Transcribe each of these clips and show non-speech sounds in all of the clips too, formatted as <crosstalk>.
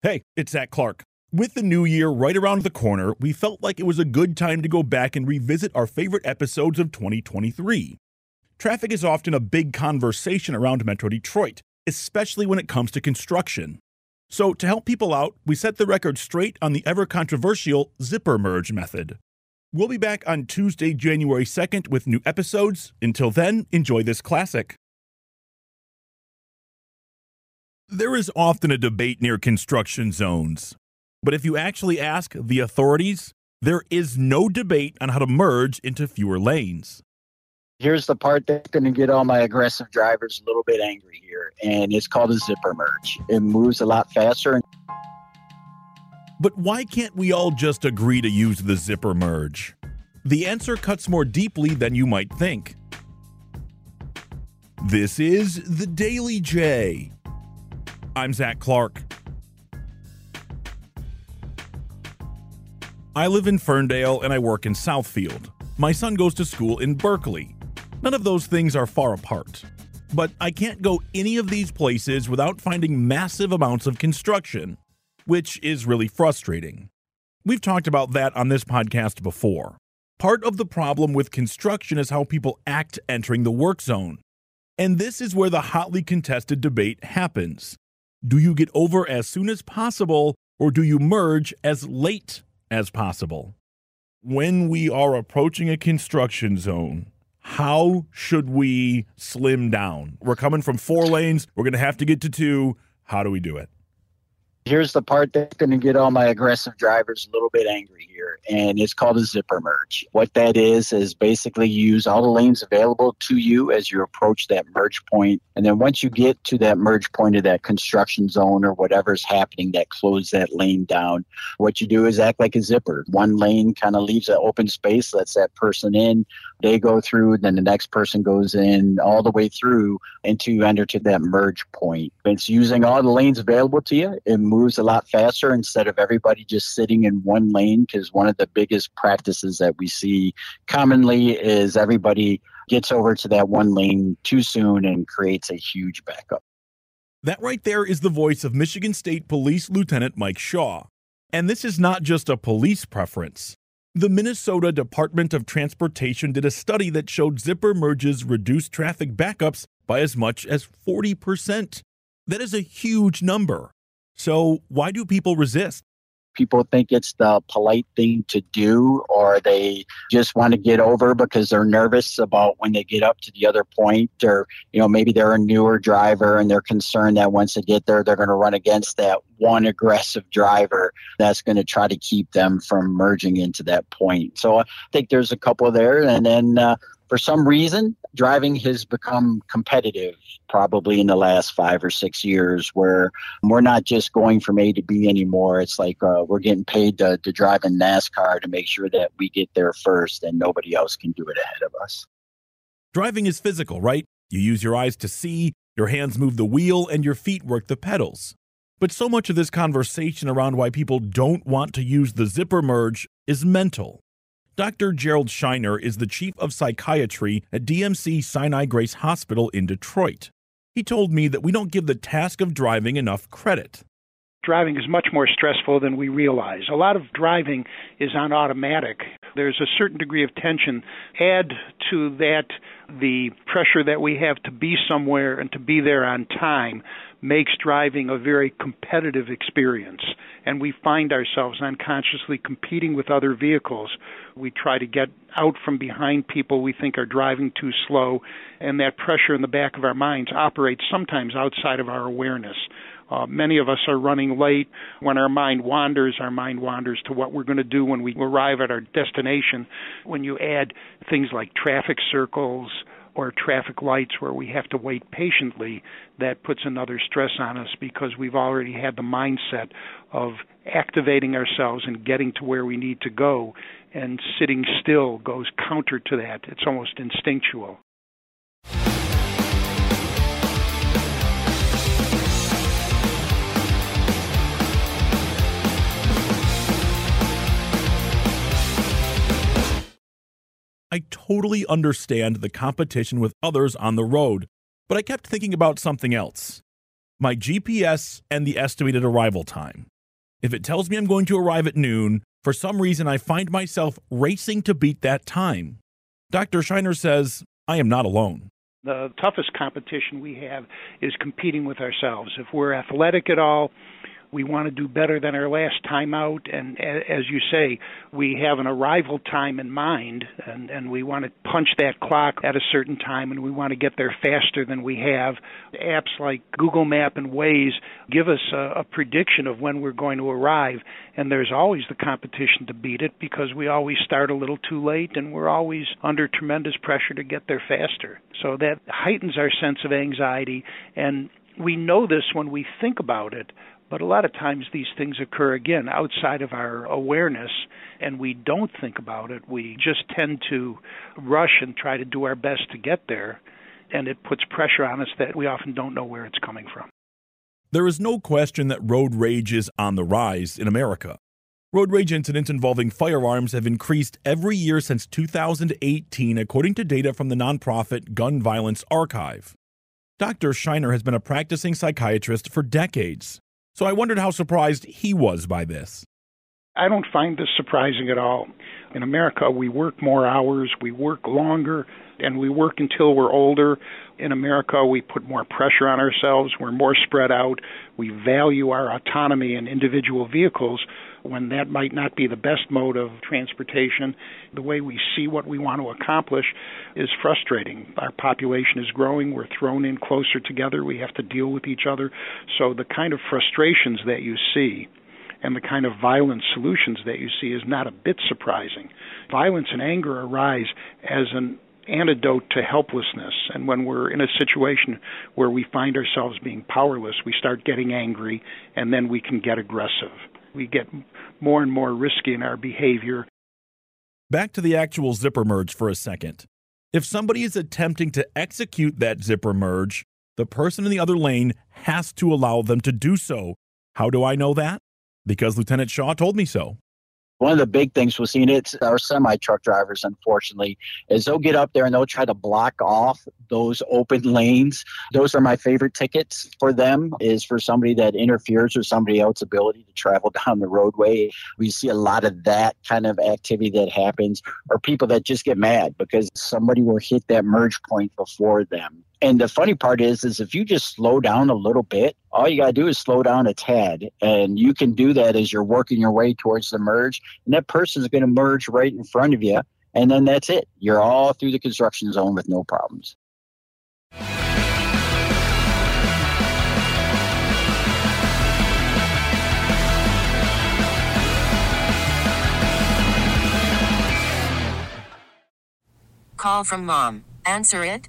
Hey, it's Zach Clark. With the new year right around the corner, we felt like it was a good time to go back and revisit our favorite episodes of 2023. Traffic is often a big conversation around Metro Detroit, especially when it comes to construction. So, to help people out, we set the record straight on the ever controversial zipper merge method. We'll be back on Tuesday, January 2nd with new episodes. Until then, enjoy this classic. There is often a debate near construction zones. But if you actually ask the authorities, there is no debate on how to merge into fewer lanes. Here's the part that's going to get all my aggressive drivers a little bit angry here, and it's called a zipper merge. It moves a lot faster. But why can't we all just agree to use the zipper merge? The answer cuts more deeply than you might think. This is the Daily J. I'm Zach Clark. I live in Ferndale and I work in Southfield. My son goes to school in Berkley. None of those things are far apart. But I can't go any of these places without finding massive amounts of construction, which is really frustrating. We've talked about that on this podcast before. Part of the problem with construction is how people act entering the work zone. And this is where the hotly contested debate happens. Do you get over as soon as possible, or do you merge as late as possible? When we are approaching a construction zone, how should we slim down? We're coming from four lanes, we're going to have to get to two. How do we do it? Here's the part that's going to get all my aggressive drivers a little bit angry and it's called a zipper merge. What that is, is basically you use all the lanes available to you as you approach that merge point. And then once you get to that merge point of that construction zone or whatever's happening that close that lane down, what you do is act like a zipper. One lane kind of leaves an open space, lets that person in. They go through, then the next person goes in all the way through until you enter to that merge point. It's using all the lanes available to you. It moves a lot faster instead of everybody just sitting in one lane because one of the biggest practices that we see commonly is everybody gets over to that one lane too soon and creates a huge backup. That right there is the voice of Michigan State Police Lieutenant Mike Shaw. And this is not just a police preference. The Minnesota Department of Transportation did a study that showed zipper merges reduce traffic backups by as much as 40%. That is a huge number. So, why do people resist? People think it's the polite thing to do, or they just want to get over because they're nervous about when they get up to the other point, or you know maybe they're a newer driver and they're concerned that once they get there, they're going to run against that one aggressive driver that's going to try to keep them from merging into that point. So I think there's a couple there, and then uh, for some reason, driving has become competitive probably in the last five or six years where we're not just going from A to B anymore. It's like uh, we're getting paid to, to drive in NASCAR to make sure that we get there first and nobody else can do it ahead of us. Driving is physical, right? You use your eyes to see, your hands move the wheel, and your feet work the pedals. But so much of this conversation around why people don't want to use the zipper merge is mental. Dr. Gerald Shiener is the chief of psychiatry at DMC Sinai Grace Hospital in Detroit. He told me that we don't give the task of driving enough credit. Driving is much more stressful than we realize. A lot of driving is on automatic. There's a certain degree of tension. Add to that the pressure that we have to be somewhere and to be there on time makes driving a very competitive experience. and we find ourselves unconsciously competing with other vehicles. We try to get out from behind people we think are driving too slow, and that pressure in the back of our minds operates sometimes outside of our awareness. Uh, many of us are running late. When our mind wanders, our mind wanders to what we're going to do when we arrive at our destination. When you add things like traffic circles, or traffic lights where we have to wait patiently, that puts another stress on us because we've already had the mindset of activating ourselves and getting to where we need to go. And sitting still goes counter to that. It's almost instinctual. I totally understand the competition with others on the road, but I kept thinking about something else my GPS and the estimated arrival time. If it tells me I'm going to arrive at noon, for some reason I find myself racing to beat that time. Dr. Shiener says, I am not alone. The toughest competition we have is competing with ourselves. If we're athletic at all, we want to do better than our last time out. And as you say we have an arrival time in mind and and we want to punch that clock at a certain time and we want to get there faster than we have. Apps like Google Map and Waze give us a, a prediction of when we're going to arrive and there's always the competition to beat it because we always start a little too late and we're always under tremendous pressure to get there faster. So that heightens our sense of anxiety and we know this when we think about it but a lot of times these things occur again outside of our awareness and we don't think about it. We just tend to rush and try to do our best to get there, and it puts pressure on us that we often don't know where it's coming from. There is no question that road rage is on the rise in America. Road rage incidents involving firearms have increased every year since 2018, according to data from the nonprofit Gun Violence Archive. Dr. Shiener has been a practicing psychiatrist for decades. So I wondered how surprised he was by this. I don't find this surprising at all. In America, we work more hours, we work longer, and we work until we're older. In America, we put more pressure on ourselves, we're more spread out, we value our autonomy in individual vehicles when that might not be the best mode of transportation. The way we see what we want to accomplish is frustrating. Our population is growing, we're thrown in closer together, we have to deal with each other. So the kind of frustrations that you see and the kind of violent solutions that you see is not a bit surprising. Violence and anger arise as an antidote to helplessness. And when we're in a situation where we find ourselves being powerless, we start getting angry and then we can get aggressive. We get more and more risky in our behavior. Back to the actual zipper merge for a second. If somebody is attempting to execute that zipper merge, the person in the other lane has to allow them to do so. How do I know that? Because Lieutenant Shaw told me so one of the big things we're seeing it's our semi truck drivers unfortunately is they'll get up there and they'll try to block off those open lanes. Those are my favorite tickets for them is for somebody that interferes with somebody else's ability to travel <laughs> down the roadway. We see a lot of that kind of activity that happens or people that just get mad because somebody will hit that merge point before them and the funny part is, is if you just slow down a little bit, all you got to do is slow down a tad. And you can do that as you're working your way towards the merge. And that person is going to merge right in front of you. And then that's it. You're all through the construction zone with no problems. Call from mom. Answer it.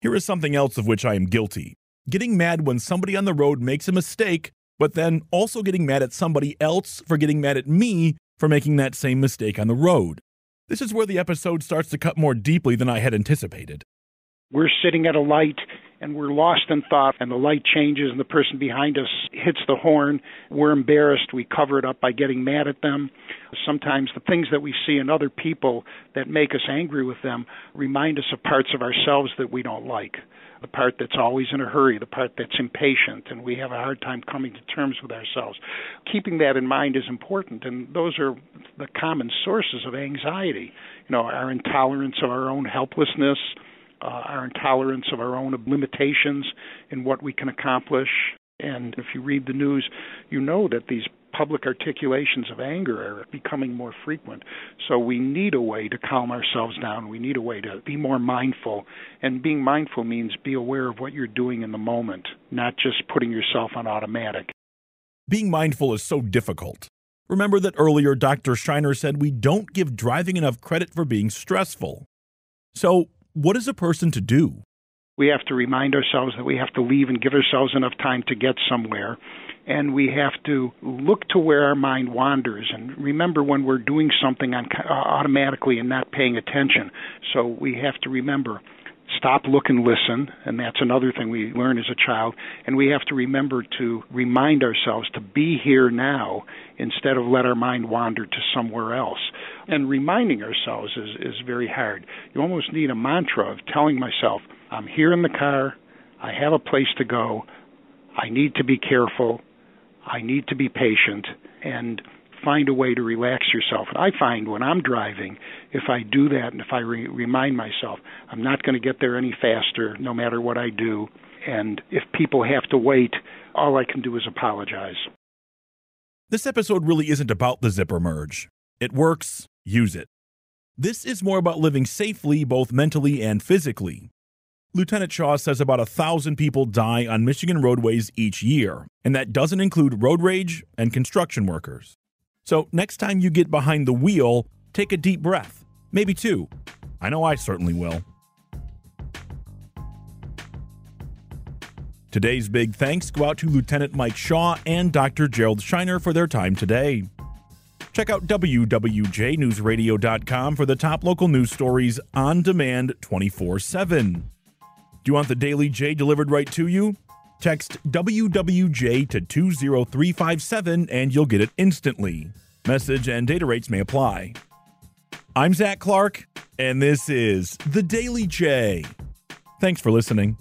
Here is something else of which I am guilty getting mad when somebody on the road makes a mistake, but then also getting mad at somebody else for getting mad at me for making that same mistake on the road. This is where the episode starts to cut more deeply than I had anticipated. We're sitting at a light and we're lost in thought, and the light changes, and the person behind us hits the horn. We're embarrassed. We cover it up by getting mad at them. Sometimes the things that we see in other people that make us angry with them remind us of parts of ourselves that we don't like the part that's always in a hurry, the part that's impatient, and we have a hard time coming to terms with ourselves. Keeping that in mind is important, and those are the common sources of anxiety. You know, our intolerance of our own helplessness, uh, our intolerance of our own limitations in what we can accomplish. And if you read the news, you know that these public articulations of anger are becoming more frequent. So we need a way to calm ourselves down. We need a way to be more mindful. And being mindful means be aware of what you're doing in the moment, not just putting yourself on automatic. Being mindful is so difficult. Remember that earlier Dr. Shiener said we don't give driving enough credit for being stressful. So, what is a person to do? We have to remind ourselves that we have to leave and give ourselves enough time to get somewhere and we have to look to where our mind wanders and remember when we're doing something on, uh, automatically and not paying attention. So we have to remember stop, look, and listen, and that's another thing we learn as a child. And we have to remember to remind ourselves to be here now instead of let our mind wander to somewhere else. And reminding ourselves is, is very hard. You almost need a mantra of telling myself, I'm here in the car, I have a place to go, I need to be careful, I need to be patient and find a way to relax yourself. And I find when I'm driving, if I do that and if I re- remind myself, I'm not going to get there any faster no matter what I do. And if people have to wait, all I can do is apologize. This episode really isn't about the zipper merge. It works, use it. This is more about living safely, both mentally and physically. Lieutenant Shaw says about a thousand people die on Michigan roadways each year, and that doesn't include road rage and construction workers. So, next time you get behind the wheel, take a deep breath, maybe two. I know I certainly will. Today's big thanks go out to Lieutenant Mike Shaw and Dr. Gerald Shiener for their time today. Check out WWJNewsRadio.com for the top local news stories on demand 24 7. Do you want the Daily J delivered right to you? Text WWJ to 20357 and you'll get it instantly. Message and data rates may apply. I'm Zach Clark, and this is The Daily J. Thanks for listening.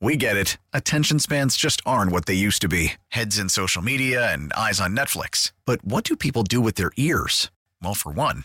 We get it. Attention spans just aren't what they used to be heads in social media and eyes on Netflix. But what do people do with their ears? Well, for one,